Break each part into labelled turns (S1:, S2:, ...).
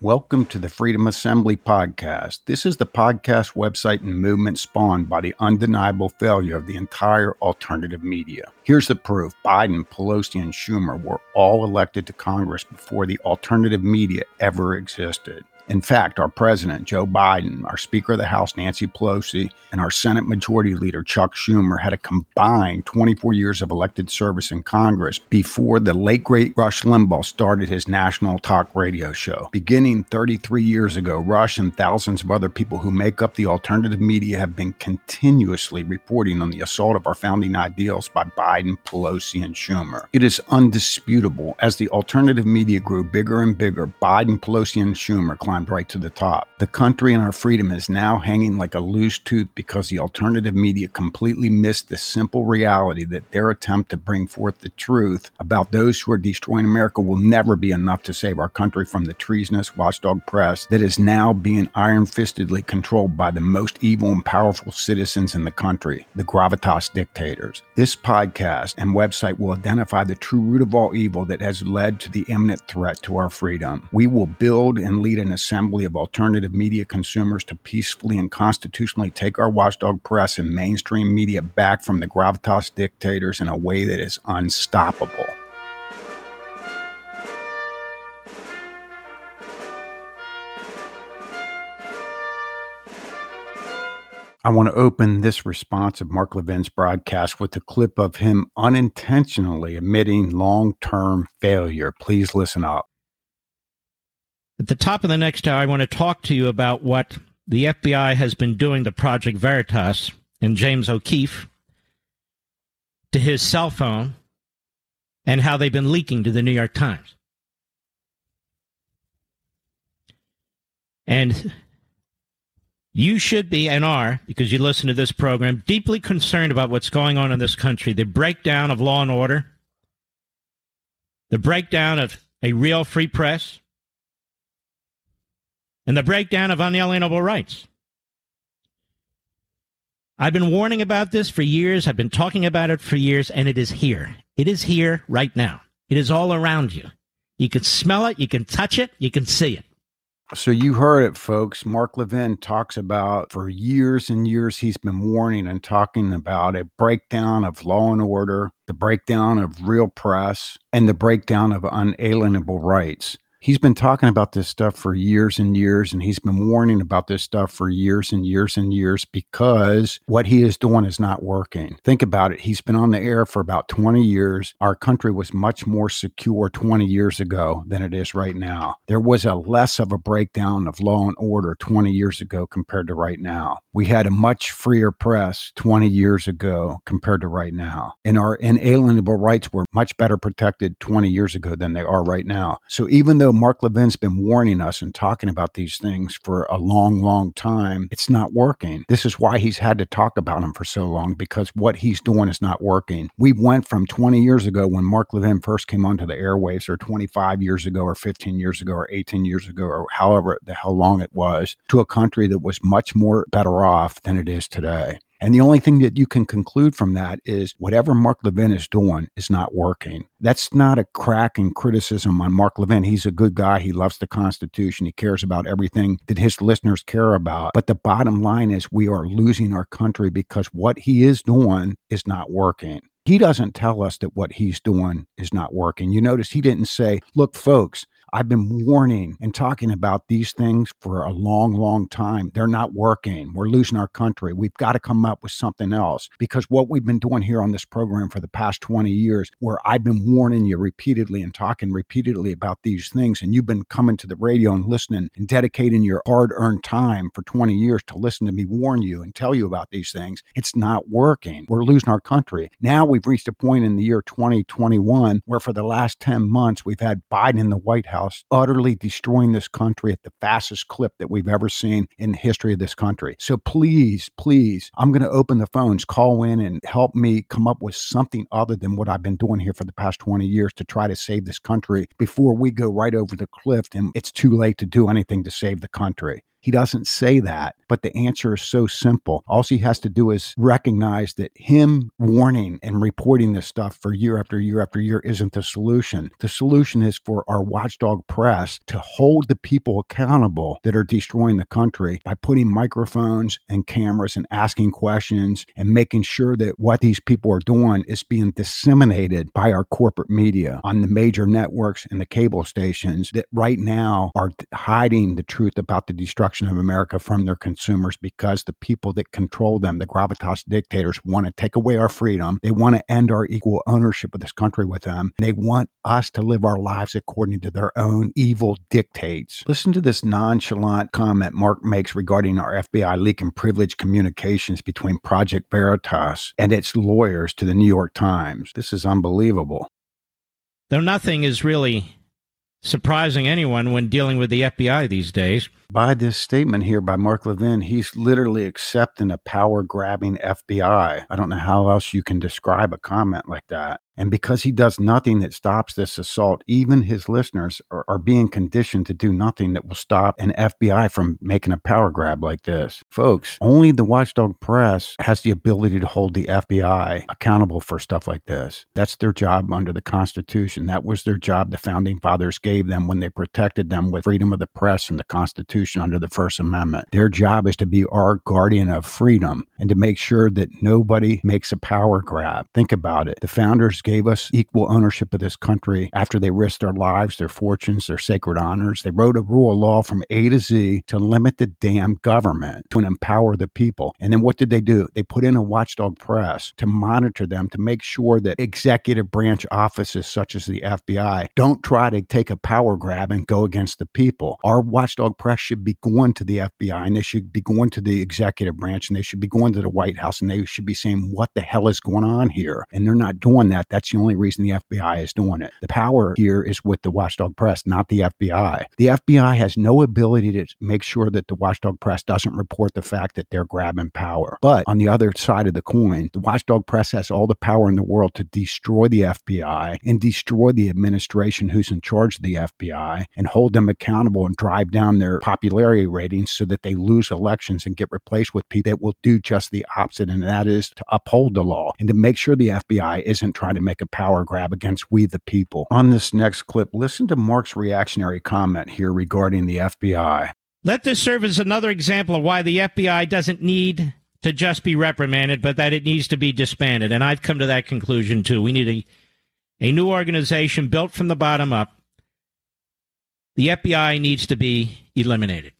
S1: Welcome to the Freedom Assembly podcast. This is the podcast website and movement spawned by the undeniable failure of the entire alternative media. Here's the proof Biden, Pelosi, and Schumer were all elected to Congress before the alternative media ever existed. In fact, our president, Joe Biden, our Speaker of the House, Nancy Pelosi, and our Senate Majority Leader, Chuck Schumer, had a combined 24 years of elected service in Congress before the late great Rush Limbaugh started his national talk radio show. Beginning 33 years ago, Rush and thousands of other people who make up the alternative media have been continuously reporting on the assault of our founding ideals by Biden, Pelosi, and Schumer. It is undisputable as the alternative media grew bigger and bigger, Biden, Pelosi, and Schumer climbed climbed right to the top. The country and our freedom is now hanging like a loose tooth because the alternative media completely missed the simple reality that their attempt to bring forth the truth about those who are destroying America will never be enough to save our country from the treasonous watchdog press that is now being iron fistedly controlled by the most evil and powerful citizens in the country, the gravitas dictators. This podcast and website will identify the true root of all evil that has led to the imminent threat to our freedom. We will build and lead an assembly of alternative media consumers to peacefully and constitutionally take our watchdog press and mainstream media back from the gravitas dictators in a way that is unstoppable. I want to open this response of Mark Levin's broadcast with a clip of him unintentionally admitting long term failure. Please listen up.
S2: At the top of the next hour, I want to talk to you about what the FBI has been doing to Project Veritas and James O'Keefe, to his cell phone, and how they've been leaking to the New York Times. And you should be and are, because you listen to this program, deeply concerned about what's going on in this country the breakdown of law and order, the breakdown of a real free press, and the breakdown of unalienable rights. I've been warning about this for years. I've been talking about it for years, and it is here. It is here right now. It is all around you. You can smell it, you can touch it, you can see it.
S1: So you heard it, folks. Mark Levin talks about for years and years he's been warning and talking about a breakdown of law and order, the breakdown of real press, and the breakdown of unalienable rights he's been talking about this stuff for years and years and he's been warning about this stuff for years and years and years because what he is doing is not working. Think about it. He's been on the air for about 20 years. Our country was much more secure 20 years ago than it is right now. There was a less of a breakdown of law and order 20 years ago compared to right now. We had a much freer press 20 years ago compared to right now. And our inalienable rights were much better protected 20 years ago than they are right now. So even though though Mark Levin's been warning us and talking about these things for a long, long time, it's not working. This is why he's had to talk about them for so long because what he's doing is not working. We went from 20 years ago when Mark Levin first came onto the airwaves, or 25 years ago, or 15 years ago, or 18 years ago, or however the hell long it was, to a country that was much more better off than it is today. And the only thing that you can conclude from that is whatever Mark Levin is doing is not working. That's not a crack in criticism on Mark Levin. He's a good guy. He loves the Constitution. He cares about everything that his listeners care about. But the bottom line is we are losing our country because what he is doing is not working he doesn't tell us that what he's doing is not working. You notice he didn't say, look, folks, I've been warning and talking about these things for a long, long time. They're not working. We're losing our country. We've got to come up with something else because what we've been doing here on this program for the past 20 years, where I've been warning you repeatedly and talking repeatedly about these things, and you've been coming to the radio and listening and dedicating your hard earned time for 20 years to listen to me warn you and tell you about these things, it's not working. We're losing our country. Now we've reached a point in the year 2021 where for the last 10 months, we've had Biden in the White House House, utterly destroying this country at the fastest clip that we've ever seen in the history of this country. So please, please, I'm going to open the phones, call in and help me come up with something other than what I've been doing here for the past 20 years to try to save this country before we go right over the cliff and it's too late to do anything to save the country. He doesn't say that, but the answer is so simple. All he has to do is recognize that him warning and reporting this stuff for year after year after year isn't the solution. The solution is for our watchdog press to hold the people accountable that are destroying the country by putting microphones and cameras and asking questions and making sure that what these people are doing is being disseminated by our corporate media on the major networks and the cable stations that right now are hiding the truth about the destruction of America from their consumers because the people that control them, the gravitas dictators, want to take away our freedom. They want to end our equal ownership of this country with them. They want us to live our lives according to their own evil dictates. Listen to this nonchalant comment Mark makes regarding our FBI leak and privileged communications between Project Veritas and its lawyers to the New York Times. This is unbelievable.
S2: Though nothing is really surprising anyone when dealing with the FBI these days.
S1: By this statement here by Mark Levin, he's literally accepting a power grabbing FBI. I don't know how else you can describe a comment like that. And because he does nothing that stops this assault, even his listeners are, are, being conditioned to do nothing that will stop an FBI from making a power grab like this. Folks, only the watchdog press has the ability to hold the FBI accountable for stuff like this. That's their job under the Constitution. That was their job the founding fathers gave them when they protected them with freedom of the press and the Constitution under the First Amendment. Their job is to be our guardian of freedom and to make sure that nobody makes a power grab. Think about it. The founders gave us equal ownership of this country after they risked their lives, their fortunes, their sacred honors. They wrote a rule of law from A to Z to limit the damn government, to empower the people. And then what did they do? They put in a watchdog press to monitor them, to make sure that executive branch offices such as the FBI don't try to take a power grab and go against the people. Our watchdog press should be going to the FBI and they should be going to the executive branch and they should be going to the White House and they should be saying, what the hell is going on here? And they're not doing that. That's the only reason the FBI is doing it. The power here is with the watchdog press, not the FBI. The FBI has no ability to make sure that the watchdog press doesn't report the fact that they're grabbing power. But on the other side of the coin, the watchdog press has all the power in the world to destroy the FBI and destroy the administration who's in charge of the FBI and hold them accountable and drive down their popularity ratings so that they lose elections and get replaced with people that will do just the opposite, and that is to uphold the law and to make sure the FBI isn't trying to make a power grab against we the people. On this next clip, listen to Mark's reactionary comment here regarding the FBI.
S2: Let this serve as another example of why the FBI doesn't need to just be reprimanded, but that it needs to be disbanded. And I've come to that conclusion too. We need a, a new organization built from the bottom up. The FBI needs to be eliminated.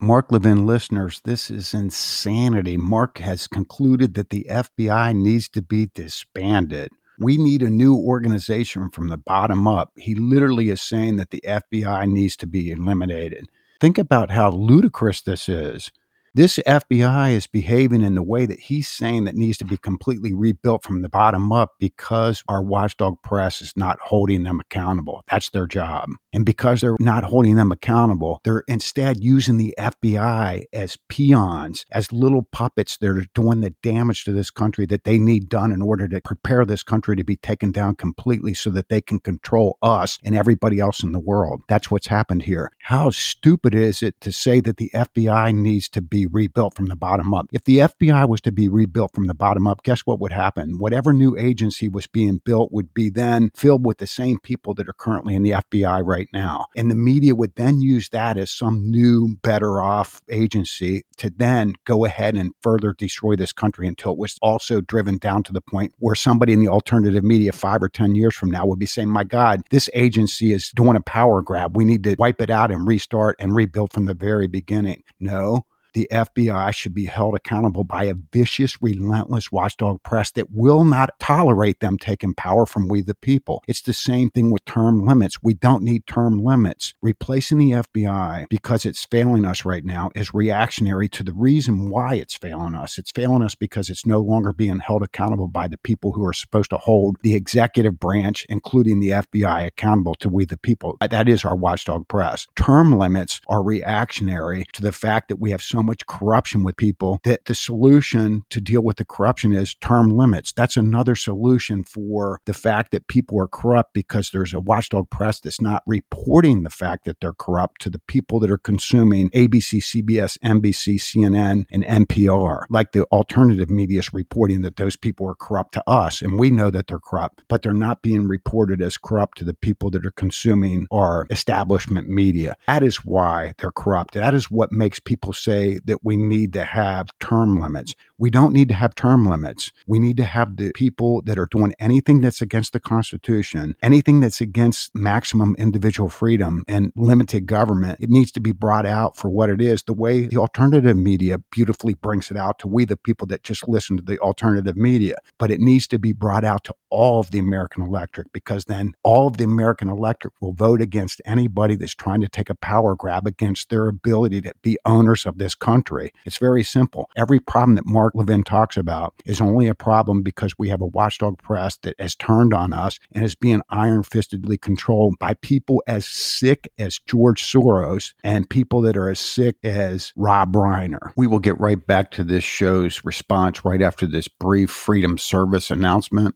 S1: Mark Levin listeners, this is insanity. Mark has concluded that the FBI needs to be disbanded. We need a new organization from the bottom up. He literally is saying that the FBI needs to be eliminated. Think about how ludicrous this is. This FBI is behaving in the way that he's saying that needs to be completely rebuilt from the bottom up because our watchdog press is not holding them accountable. That's their job. And because they're not holding them accountable, they're instead using the FBI as peons, as little puppets that are doing the damage to this country that they need done in order to prepare this country to be taken down completely so that they can control us and everybody else in the world. That's what's happened here. How stupid is it to say that the FBI needs to be rebuilt from the bottom up. If the FBI was to be rebuilt from the bottom up, guess what would happen? Whatever new agency was being built would be then filled with the same people that are currently in the FBI right now. And the media would then use that as some new, better off agency to then go ahead and further destroy this country until it was also driven down to the point where somebody in the alternative media five or 10 years from now would be saying, my God, this agency is doing a power grab. We need to wipe it out and restart and rebuild from the very beginning. No, the FBI should be held accountable by a vicious, relentless watchdog press that will not tolerate them taking power from we the people. It's the same thing with term limits. We don't need term limits. Replacing the FBI because it's failing us right now is reactionary to the reason why it's failing us. It's failing us because it's no longer being held accountable by the people who are supposed to hold the executive branch, including the FBI, accountable to we the people. That is our watchdog press. Term limits are reactionary to the fact that we have so much corruption with people that the solution to deal with the corruption is term limits. That's another solution for the fact that people are corrupt because there's a watchdog press that's not reporting the fact that they're corrupt to the people that are consuming ABC, CBS, NBC, CNN, and NPR. Like the alternative media is reporting that those people are corrupt to us, and we know that they're corrupt, but they're not being reported as corrupt to the people that are consuming our establishment media. That is why they're corrupt. That is what makes people say that we need to have term limits. We don't need to have term limits. We need to have the people that are doing anything that's against the Constitution, anything that's against maximum individual freedom and limited government. It needs to be brought out for what it is, the way the alternative media beautifully brings it out to we, the people that just listen to the alternative media. But it needs to be brought out to all of the American electorate because then all of the American electorate will vote against anybody that's trying to take a power grab against their ability to be owners of this country. It's very simple. Every problem that Mark Levin talks about is only a problem because we have a watchdog press that has turned on us and is being iron fistedly controlled by people as sick as George Soros and people that are as sick as Rob Reiner. We will get right back to this show's response right after this brief Freedom Service announcement.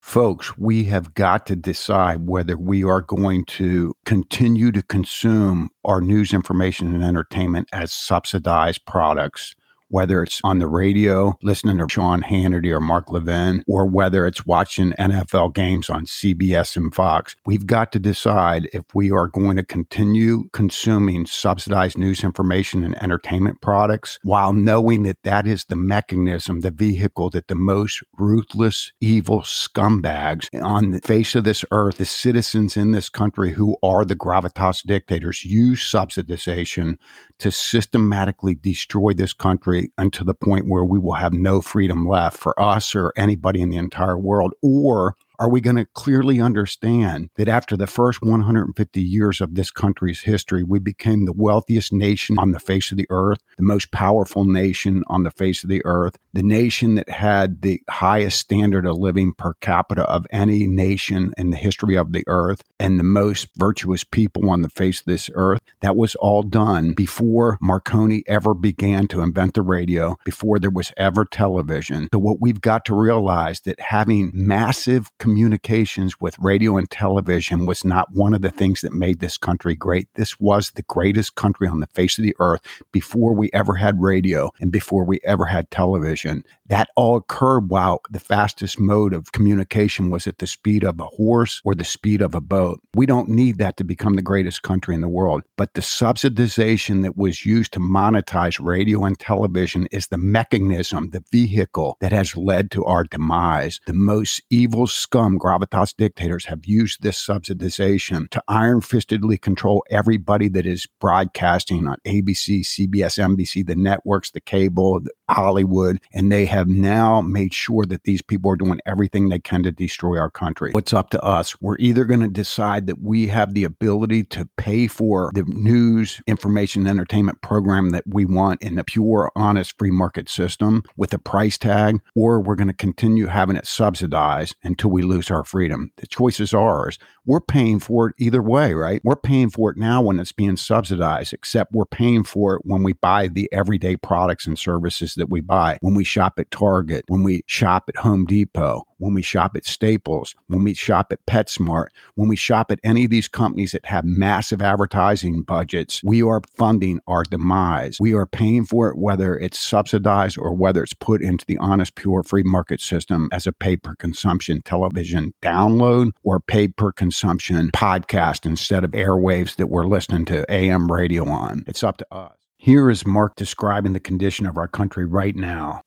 S1: Folks, we have got to decide whether we are going to continue to consume our news, information, and entertainment as subsidized products whether it's on the radio, listening to Sean Hannity or Mark Levin, or whether it's watching NFL games on CBS and Fox. We've got to decide if we are going to continue consuming subsidized news information and entertainment products while knowing that that is the mechanism, the vehicle that the most ruthless, evil scumbags on the face of this earth, the citizens in this country who are the gravitas dictators, use subsidization to systematically destroy this country until the point where we will have no freedom left for us or anybody in the entire world, or are we going to clearly understand that after the first 150 years of this country's history, we became the wealthiest nation on the face of the earth, the most powerful nation on the face of the earth, the nation that had the highest standard of living per capita of any nation in the history of the earth, and the most virtuous people on the face of this earth? That was all done before Marconi ever began to invent the radio, before there was ever television. So, what we've got to realize that having massive communications with radio and television was not one of the things that made this country great. This was the greatest country on the face of the earth before we ever had radio and before we ever had television. That all occurred while the fastest mode of communication was at the speed of a horse or the speed of a boat. We don't need that to become the greatest country in the world. But the subsidization that was used to monetize radio and television is the mechanism, the vehicle that has led to our demise. The most evil scum, gravitas dictators, have used this subsidization to iron fistedly control everybody that is broadcasting on ABC, CBS, NBC, the networks, the cable, Hollywood, and they have now made sure that these people are doing everything they can to destroy our country. What's up to us? We're either going to decide that we have the ability to pay for the news, information, entertainment program that we want in a pure, honest free market system with a price tag, or we're going to continue having it subsidized until we lose our freedom. The choice is ours. We're paying for it either way, right? We're paying for it now when it's being subsidized, except we're paying for it when we buy the everyday products and services that we buy, when we shop at Target, when we shop at Home Depot, when we shop at Staples, when we shop at PetSmart, when we shop at any of these companies that have massive advertising budgets, we are funding our demise. We are paying for it, whether it's subsidized or whether it's put into the honest, pure free market system as a pay per consumption television download or pay per consumption podcast instead of airwaves that we're listening to AM radio on. It's up to us. Here is Mark describing the condition of our country right now.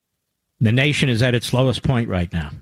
S2: The nation is at its lowest point right now.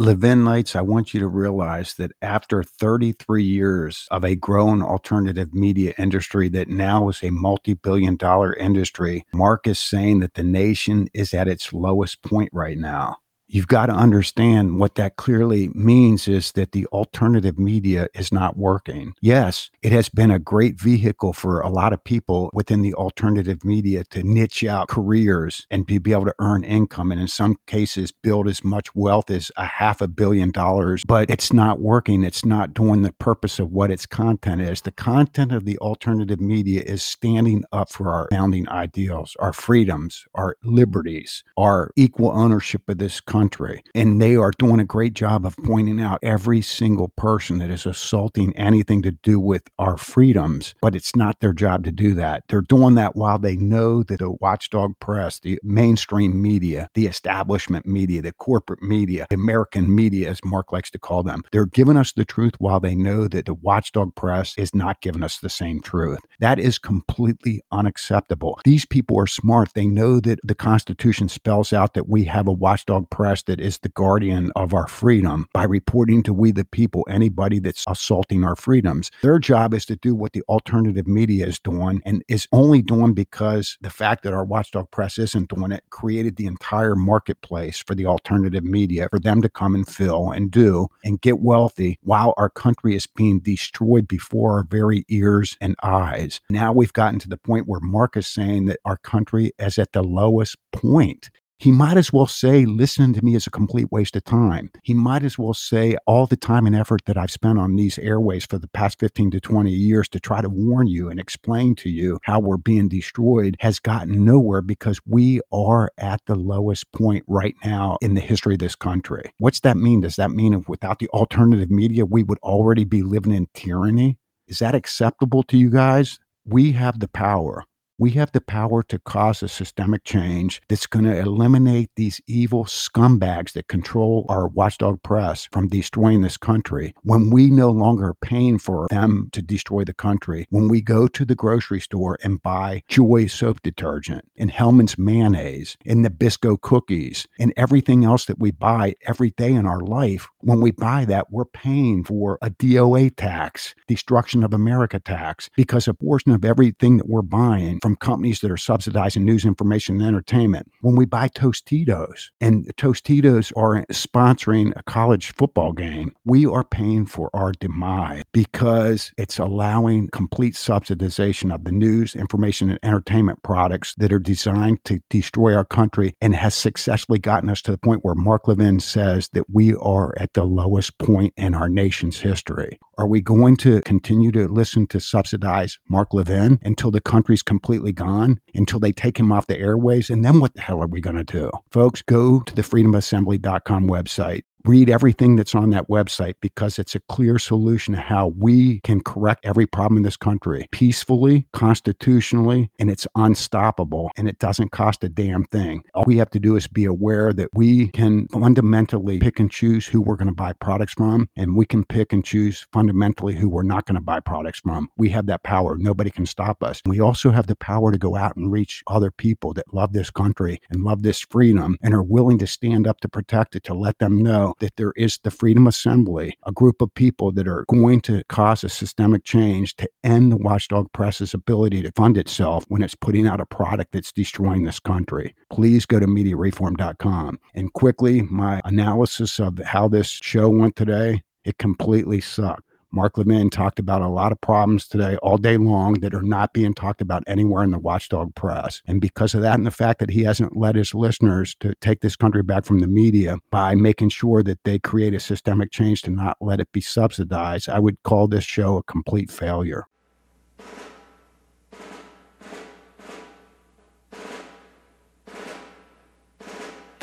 S1: Levinites, I want you to realize that after 33 years of a grown alternative media industry that now is a multi billion dollar industry, Mark is saying that the nation is at its lowest point right now. You've got to understand what that clearly means is that the alternative media is not working. Yes, it has been a great vehicle for a lot of people within the alternative media to niche out careers and be, be able to earn income and in some cases build as much wealth as a half a billion dollars, but it's not working. It's not doing the purpose of what its content is. The content of the alternative media is standing up for our founding ideals, our freedoms, our liberties, our equal ownership of this country country. And they are doing a great job of pointing out every single person that is assaulting anything to do with our freedoms. But it's not their job to do that. They're doing that while they know that the watchdog press, the mainstream media, the establishment media, the corporate media, the American media, as Mark likes to call them, they're giving us the truth while they know that the watchdog press is not giving us the same truth. That is completely unacceptable. These people are smart. They know that the Constitution spells out that we have a watchdog press press that is the guardian of our freedom by reporting to we the people anybody that's assaulting our freedoms. Their job is to do what the alternative media is doing and is only doing because the fact that our watchdog press isn't doing it created the entire marketplace for the alternative media for them to come and fill and do and get wealthy while our country is being destroyed before our very ears and eyes. Now we've gotten to the point where Mark is saying that our country is at the lowest point he might as well say listening to me is a complete waste of time. He might as well say all the time and effort that I've spent on these airways for the past 15 to 20 years to try to warn you and explain to you how we're being destroyed has gotten nowhere because we are at the lowest point right now in the history of this country. What's that mean? Does that mean without the alternative media, we would already be living in tyranny? Is that acceptable to you guys? We have the power we have the power to cause a systemic change that's going to eliminate these evil scumbags that control our watchdog press from destroying this country. When we no longer are paying for them to destroy the country, when we go to the grocery store and buy Joy soap detergent and Hellmann's mayonnaise and Nabisco cookies and everything else that we buy every day in our life, when we buy that, we're paying for a DOA tax, destruction of America tax, because a portion of everything that we're buying from companies that are subsidizing news, information, and entertainment. When we buy Tostitos and Tostitos are sponsoring a college football game, we are paying for our demise because it's allowing complete subsidization of the news, information, and entertainment products that are designed to destroy our country and has successfully gotten us to the point where Mark Levin says that we are at the lowest point in our nation's history. Are we going to continue to listen to subsidize Mark Levin until the country's completely completely gone until they take him off the airways. And then what the hell are we going to do? Folks, go to the freedomassembly.com website read everything that's on that website because it's a clear solution to how we can correct every problem in this country peacefully, constitutionally, and it's unstoppable and it doesn't cost a damn thing. All we have to do is be aware that we can fundamentally pick and choose who we're going to buy products from, and we can pick and choose fundamentally who we're not going to buy products from. We have that power. Nobody can stop us. We also have the power to go out and reach other people that love this country and love this freedom and are willing to stand up to protect it, to let them know that there is the Freedom Assembly, a group of people that are going to cause a systemic change to end the watchdog press's ability to fund itself when it's putting out a product that's destroying this country. Please go to mediareform.com. And quickly, my analysis of how this show went today, it completely sucked. Mark Levin talked about a lot of problems today all day long that are not being talked about anywhere in the watchdog press. And because of that and the fact that he hasn't led his listeners to take this country back from the media by making sure that they create a systemic change to not let it be subsidized, I would call this show a complete failure.